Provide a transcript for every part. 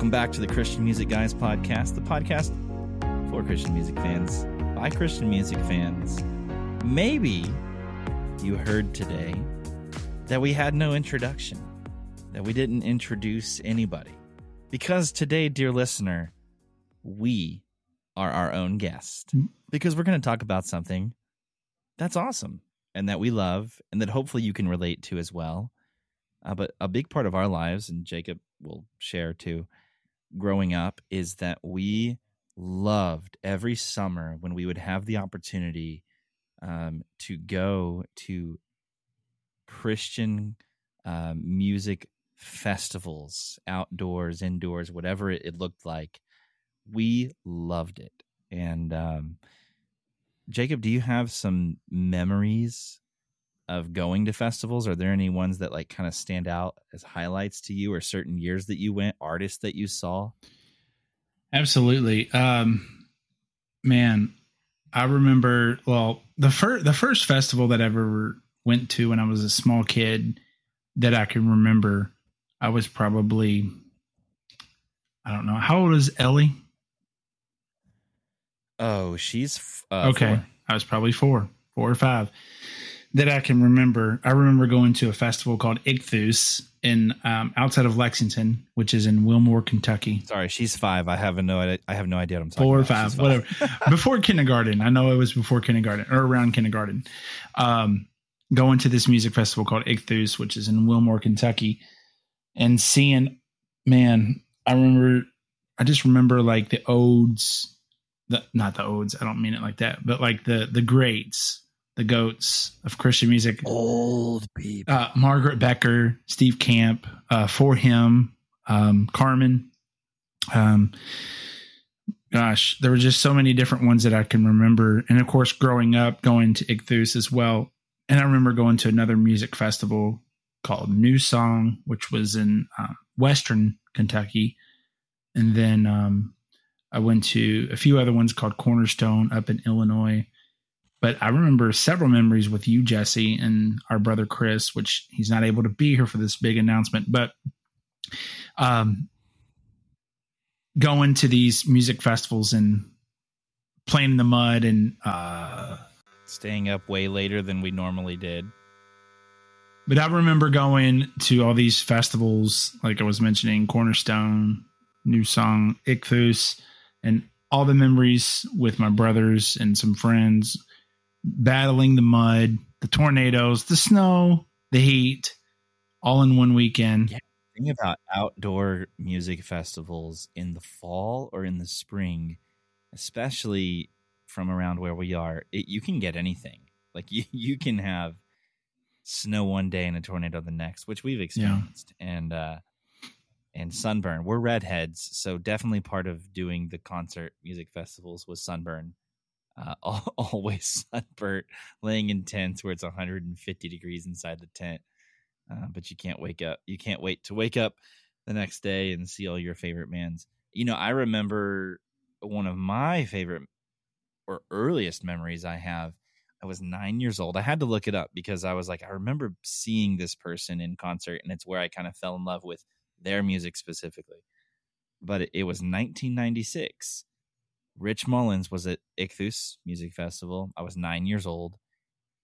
Welcome back to the Christian Music Guys podcast, the podcast for Christian music fans by Christian music fans. Maybe you heard today that we had no introduction, that we didn't introduce anybody. Because today, dear listener, we are our own guest. Because we're going to talk about something that's awesome and that we love and that hopefully you can relate to as well. Uh, but a big part of our lives, and Jacob will share too, growing up, is that we loved every summer when we would have the opportunity um, to go to Christian uh, music festivals, outdoors, indoors, whatever it, it, looked like. We loved it. And um, Jacob, do you have some memories of going to festivals? Are there any ones that like kind of stand out as highlights to you or certain years that you went, artists that you saw? Absolutely. Um man, I remember well, the first the first festival that I ever went to when I was a small kid that I can remember, I was probably I don't know. How old is Ellie? Oh, she's uh, okay. Four. I was probably four, four or five that I can remember. I remember going to a festival called Ichthus in um, outside of Lexington, which is in Wilmore, Kentucky. Sorry, she's five. I have no I have no idea what I'm talking Four or five, whatever. before kindergarten, I know it was before kindergarten or around kindergarten. Um, going to this music festival called Ichthus, which is in Wilmore, Kentucky, and seeing, man, I remember. I just remember like the odes, the not the odes. I don't mean it like that, but like the the greats the goats of Christian music. Old people. Uh, Margaret Becker, Steve Camp, uh, 4Him, um, Carmen. Um, gosh, there were just so many different ones that I can remember. And of course, growing up, going to Ichthus as well. And I remember going to another music festival called New Song, which was in uh, Western Kentucky. And then um, I went to a few other ones called Cornerstone up in Illinois. But I remember several memories with you, Jesse, and our brother Chris, which he's not able to be here for this big announcement. But um, going to these music festivals and playing in the mud and uh, staying up way later than we normally did. But I remember going to all these festivals, like I was mentioning, Cornerstone, New Song, Ichthus, and all the memories with my brothers and some friends battling the mud, the tornadoes, the snow, the heat, all in one weekend. Yeah. Think about outdoor music festivals in the fall or in the spring, especially from around where we are. It, you can get anything. Like you, you can have snow one day and a tornado the next, which we've experienced, yeah. and uh, and sunburn. We're redheads, so definitely part of doing the concert music festivals was sunburn uh, always sunburnt, laying in tents where it's 150 degrees inside the tent. Uh, but you can't wake up. You can't wait to wake up the next day and see all your favorite bands. You know, I remember one of my favorite or earliest memories I have. I was nine years old. I had to look it up because I was like, I remember seeing this person in concert, and it's where I kind of fell in love with their music specifically. But it, it was 1996 Rich Mullins was at Ichthus Music Festival. I was nine years old,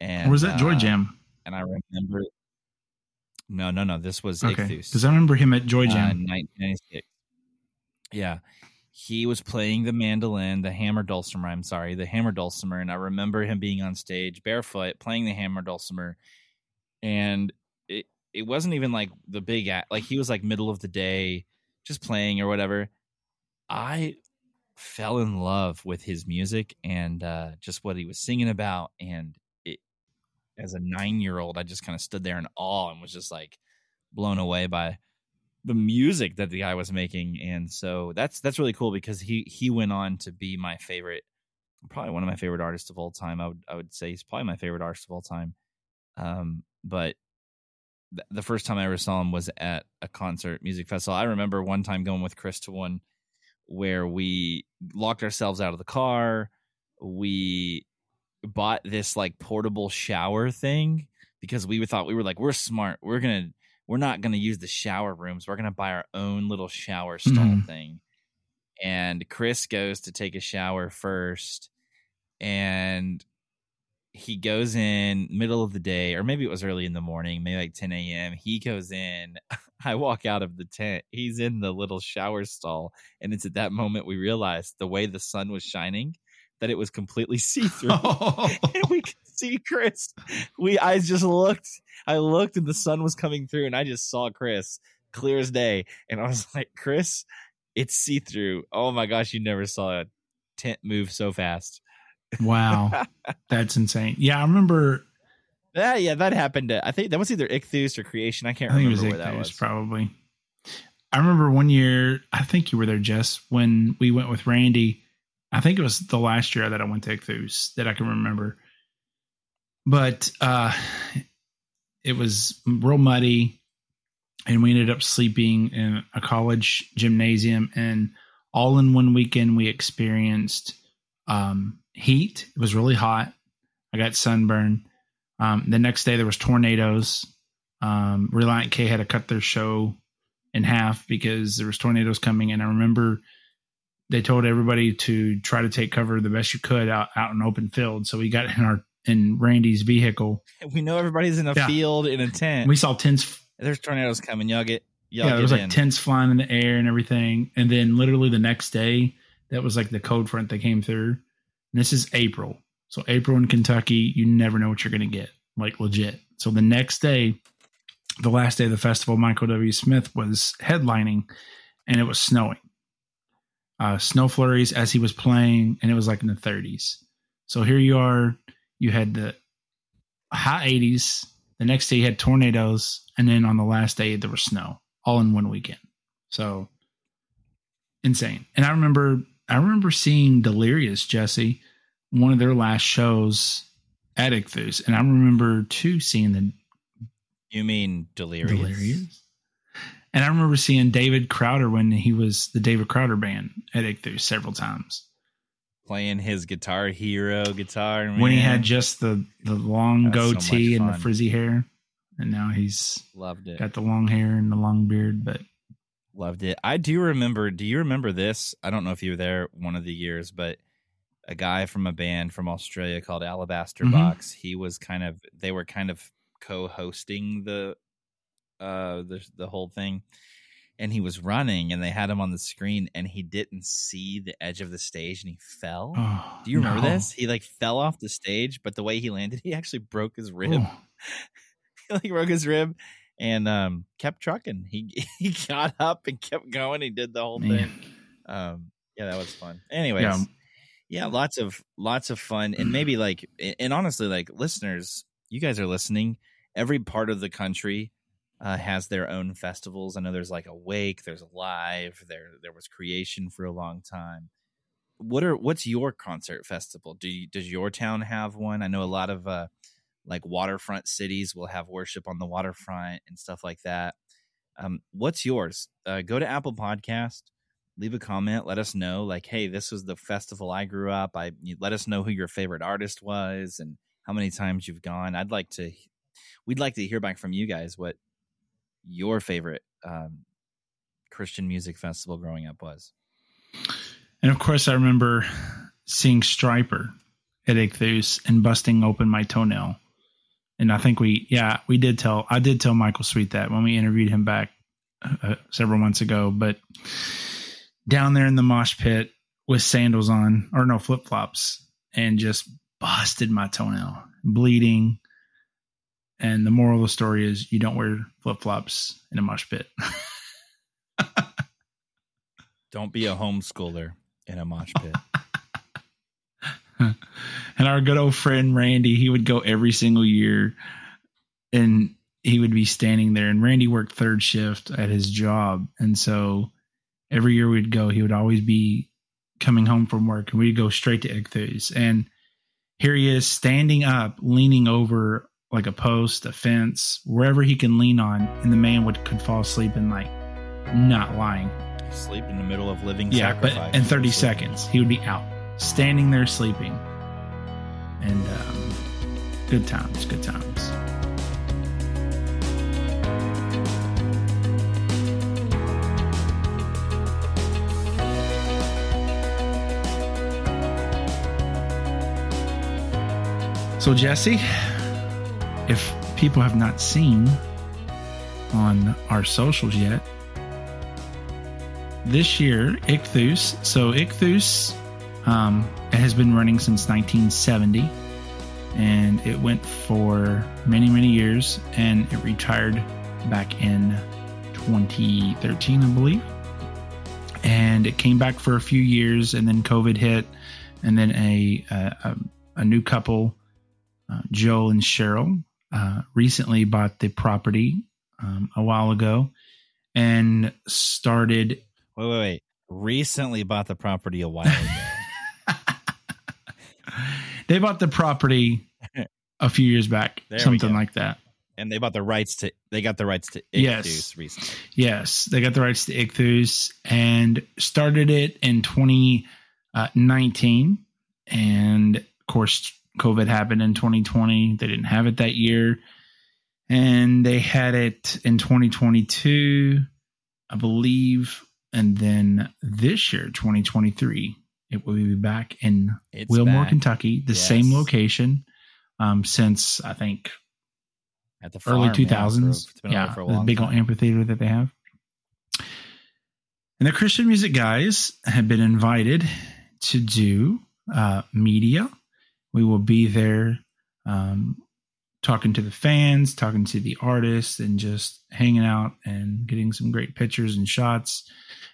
and or was that Joy uh, Jam? And I remember. No, no, no. This was okay. Ichthus. Because I remember him at Joy Jam, uh, 1996. Yeah, he was playing the mandolin, the hammer dulcimer. I'm sorry, the hammer dulcimer, and I remember him being on stage barefoot playing the hammer dulcimer, and it it wasn't even like the big act. Like he was like middle of the day, just playing or whatever. I fell in love with his music and uh, just what he was singing about. And it, as a nine year old, I just kind of stood there in awe and was just like blown away by the music that the guy was making. And so that's that's really cool because he he went on to be my favorite, probably one of my favorite artists of all time. I would I would say he's probably my favorite artist of all time. Um, but the first time I ever saw him was at a concert music festival. I remember one time going with Chris to one where we locked ourselves out of the car. We bought this like portable shower thing because we thought we were like we're smart. We're gonna we're not going to use the shower rooms. We're going to buy our own little shower stall Mhm. thing. And Chris goes to take a shower first, and he goes in middle of the day, or maybe it was early in the morning, maybe like 10 a.m. He goes in. I walk out of the tent. He's in the little shower stall, and it's at that moment we realized the way the sun was shining that it was completely see through and we could see Chris. We I just looked, I looked and the sun was coming through, and I just saw Chris clear as day. And I was like, Chris, it's see through. Oh my gosh, you never saw a tent move so fast. Wow, that's insane. Yeah, I remember. Yeah, yeah, that happened. To, I think that was either Ichthus or Creation. I can't I remember was where that was. probably. I remember one year. I think you were there, Jess, when we went with Randy. I think it was the last year that I went to Ichthus that I can remember. But uh, it was real muddy, and we ended up sleeping in a college gymnasium. And all in one weekend, we experienced um, heat. It was really hot. I got sunburn. Um, the next day, there was tornadoes. Um, Relient K had to cut their show in half because there was tornadoes coming. And I remember they told everybody to try to take cover the best you could out out in open field. So we got in our in Randy's vehicle. We know everybody's in a Yeah. field in a tent. We saw tents. There's tornadoes coming. Y'all get y'all yeah, there was like in. tents flying in the air and everything. And then literally the next day, that was like the cold front that came through. And this is April. So April in Kentucky, you never know what you're going to get, like legit. So the next day, the last day of the festival, Michael W. Smith was headlining, and it was snowing. Uh, snow flurries as he was playing, and it was like in the 30s. So here you are. You had the high 80s. The next day, you had tornadoes, and then on the last day, there was snow, all in one weekend. So insane. And I remember, I remember seeing Delirious Jesse, one of their last shows at Ichthus, and I remember too seeing the You mean delirious? Delirious. And I remember seeing David Crowder when he was the David Crowder band at Ichthus several times. Playing his guitar hero guitar When he had just the the long so goatee much and the frizzy hair, and now he's loved it. got the long hair and the long beard. But Loved it. I do remember. Do you remember this? I don't know if you were there one of the years, but a guy from a band from Australia called Alabaster Mhm. Box. He was kind of. They were kind of co-hosting the, uh, the the whole thing, and he was running, and they had him on the screen, and he didn't see the edge of the stage, and he fell. oh, do you remember no. this? He like fell off the stage, but the way he landed, he actually broke his rib. Oh, he like broke his rib and um kept trucking. He he got up and kept going. He did the whole thing. Um yeah, that was fun. Anyways, Yeah. yeah. lots of lots of fun and maybe like and honestly like listeners, you guys are listening. Every part of the country uh, has their own festivals. I know there's like Awake, there's live, there there was creation for a long time. What are what's your concert festival? Do you, does your town have one? I know a lot of uh like waterfront cities will have worship on the waterfront and stuff like that. Um, what's yours? Uh, go to Apple Podcast, leave a comment, let us know. Like, hey, this was the festival I grew up. I let us know who your favorite artist was and how many times you've gone. I'd like to. We'd like to hear back from you guys what your favorite um, Christian music festival growing up was. And of course, I remember seeing Stryper at Ichthus and busting open my toenail. And I think we, yeah, we did tell, I did tell Michael Sweet that when we interviewed him back uh, several months ago. But down there in the mosh pit with sandals on, or no, flip flops, and just busted my toenail, bleeding. And the moral of the story is you don't wear flip flops in a mosh pit. Don't be a homeschooler in a mosh pit. and our good old friend Randy, he would go every single year and he would be standing there. And Randy worked third shift at his job. And so every year we'd go, he would always be coming home from work and we'd go straight to Ichthus. And here he is standing up, leaning over like a post, a fence, wherever he can lean on. And the man would could fall asleep and like not lying. Sleep in the middle of living Yeah, but in 30 seconds, he would be out, standing there sleeping and um, good times, good times. So, Jesse, if people have not seen on our socials yet, this year, Ichthus, so Ichthus um, it has been running since 1970 and it went for many, many years and it retired back in 2013, I believe. And it came back for a few years and then COVID hit and then a, a, a new couple, uh, Joel and Cheryl, uh, recently bought the property um, a while ago and started. Wait, wait, wait. Recently bought the property a while ago. they bought the property a few years back, There something like that. and they bought the rights to. They got the rights to Yes. Recently. Yes, they got the rights to Ichthus and started it in 2019. And of course, COVID happened in 2020. They didn't have it that year. And they had it in 2022, I believe. And then this year, 2023, it will be back in It's Wilmore, back Kentucky, the Yes. same location um, since I think at the early farm, yeah, for- it's been Yeah, for a the big old amphitheater that they have. And the Christian music guys have been invited to do uh, media. We will be there um, talking to the fans, talking to the artists, and just hanging out and getting some great pictures and shots.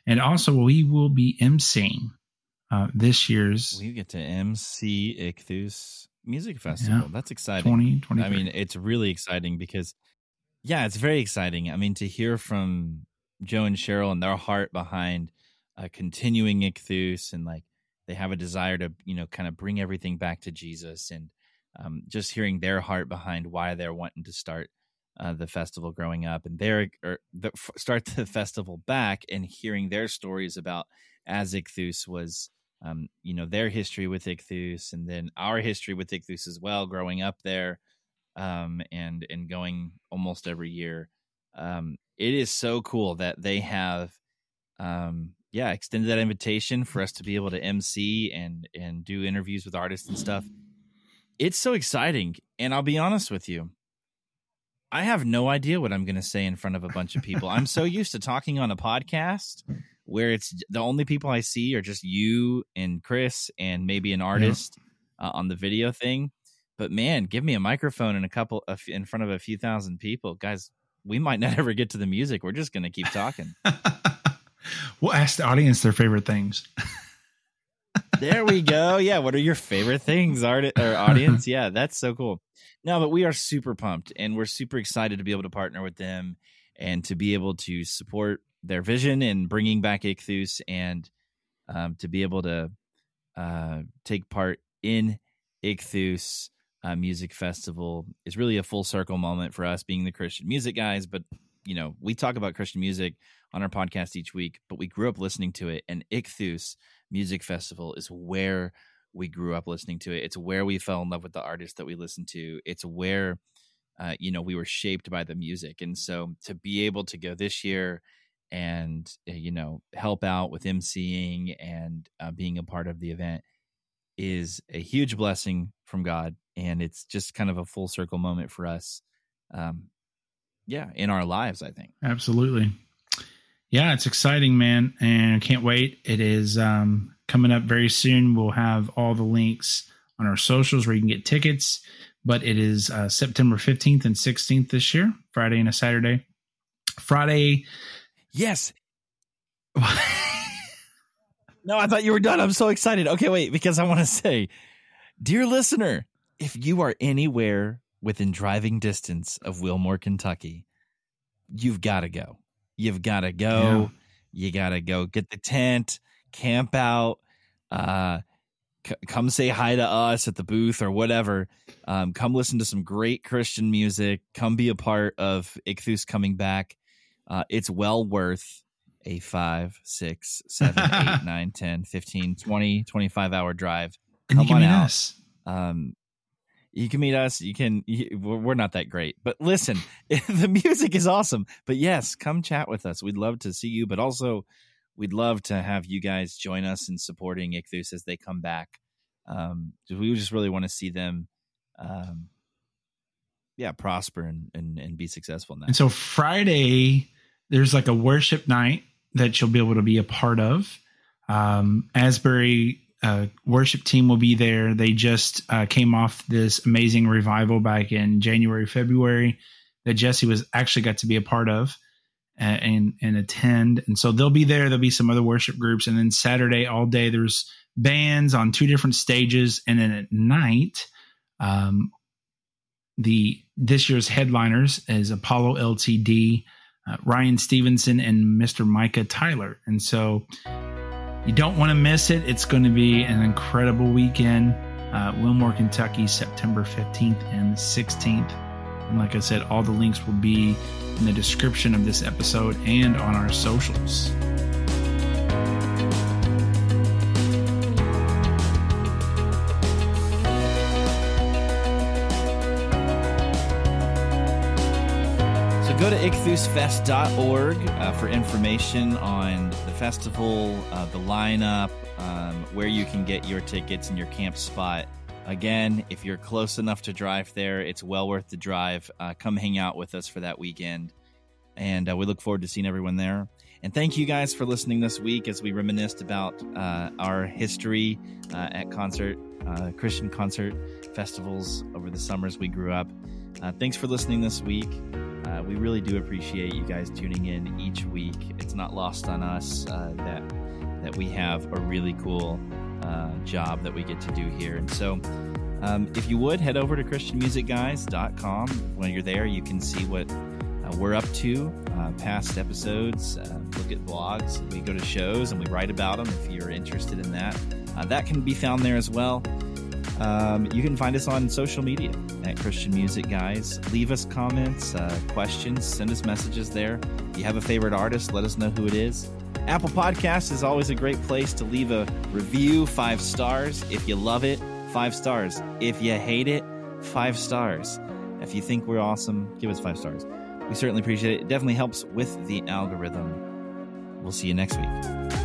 And also, we will be emceeing uh, this year's We get to MC Ichthus Music Festival. That's exciting. 2020. I mean, it's really exciting because, yeah, it's very exciting. I mean, to hear from Joe and Cheryl and their heart behind uh, continuing Ichthus and like they have a desire to, you know, kind of bring everything back to Jesus and um, just hearing their heart behind why they're wanting to start uh, the festival growing up and their or the, start the festival back and hearing their stories about as Ichthus was um, you know, their history with Ichthus and then our history with Ichthus as well, growing up there um, and and going almost every year. Um, it is so cool that they have, um, yeah, extended that invitation for us to be able to MC and and do interviews with artists and stuff. It's so exciting, and I'll be honest with you. I have no idea what I'm going to say in front of a bunch of people. I'm so used to talking on a podcast where it's the only people I see are just you and Chris and maybe an artist uh, on the video thing. But man, give me a microphone and a couple of, in front of a few thousand people, guys. We might not ever get to the music. We're just going to keep talking. we'll ask the audience their favorite things. there we go. Yeah, what are your favorite things, art or audience? Yeah, that's so cool. No, but we are super pumped and we're super excited to be able to partner with them and to be able to support their vision and bringing back Ichthus and um, to be able to uh, take part in Ichthus uh, Music Festival is really a full circle moment for us being the Christian music guys. But, you know, we talk about Christian music on our podcast each week, but we grew up listening to it. And Ichthus Music Festival is where we grew up listening to it. It's where we fell in love with the artists that we listened to. It's where, uh, you know, we were shaped by the music. And so to be able to go this year and, uh, you know, help out with emceeing and uh, being a part of the event is a huge blessing from God. And it's just kind of a full circle moment for us. Um, yeah, in our lives, I think. Absolutely. Yeah, it's exciting, man, and I can't wait. It is um, coming up very soon. We'll have all the links on our socials where you can get tickets. But it is uh, September 15th and 16th this year, Friday and a Saturday. Friday. Yes. No, I thought you were done. I'm so excited. Okay, wait, because I want to say, dear listener, if you are anywhere within driving distance of Wilmore, Kentucky, you've got to go. You've got to go. You got to go get the tent, camp out, uh, c- come say hi to us at the booth or whatever. Um, come listen to some great Christian music. Come be a part of Ichthus coming back. Uh, it's well worth a 5, 6, 7, 8, 9, 10, 15, 20, 25 hour drive. And you Come can on meet out. us. Um, you can meet us. You can. You, we're we're not that great, but listen, the music is awesome. But yes, come chat with us. We'd love to see you, but also we'd love to have you guys join us in supporting Ichthus as they come back. Um, we just really want to see them um, yeah, prosper and, and, and be successful in that. And so Friday, there's like a worship night that you'll be able to be a part of. Um, Asbury uh, worship team will be there. They just uh, came off this amazing revival back in January, February that Jesse was actually got to be a part of and, and, attend. And so they'll be there. There'll be some other worship groups. And then Saturday all day, there's bands on two different stages. And then at night, um, the this year's headliners is Apollo LTD, uh, Ryan Stevenson, and Mr. Micah Tyler. And so you don't want to miss it. It's going to be an incredible weekend. Uh, Wilmore, Kentucky, September 15th and 16th. And like I said, all the links will be in the description of this episode and on our socials. Go to ichthusfest.org uh, for information on the festival, uh, the lineup, um, where you can get your tickets and your camp spot. Again, if you're close enough to drive there, it's well worth the drive. Uh, come hang out with us for that weekend. And uh, we look forward to seeing everyone there. And thank you guys for listening this week as we reminisced about uh, our history uh, at concert, Christian concert festivals over the summers we grew up. thanks for listening this week. Uh, we really do appreciate you guys tuning in each week. It's not lost on us uh, that that we have a really cool uh, job that we get to do here. And so, um, if you would head over to ChristianMusicGuys.com. When you're there, you can see what uh, we're up to, uh, past episodes, uh, look at blogs. We go to shows and we write about them. If you're interested in that, that can be found there as well. Um, you can find us on social media at Christian Music Guys. Leave us comments, uh, questions, send us messages there. If you have a favorite artist, let us know who it is. Apple Podcasts is always a great place to leave a review, five stars. If you love it, five stars. If you hate it, five stars. If you think we're awesome, give us five stars. We certainly appreciate it. It definitely helps with the algorithm. We'll see you next week.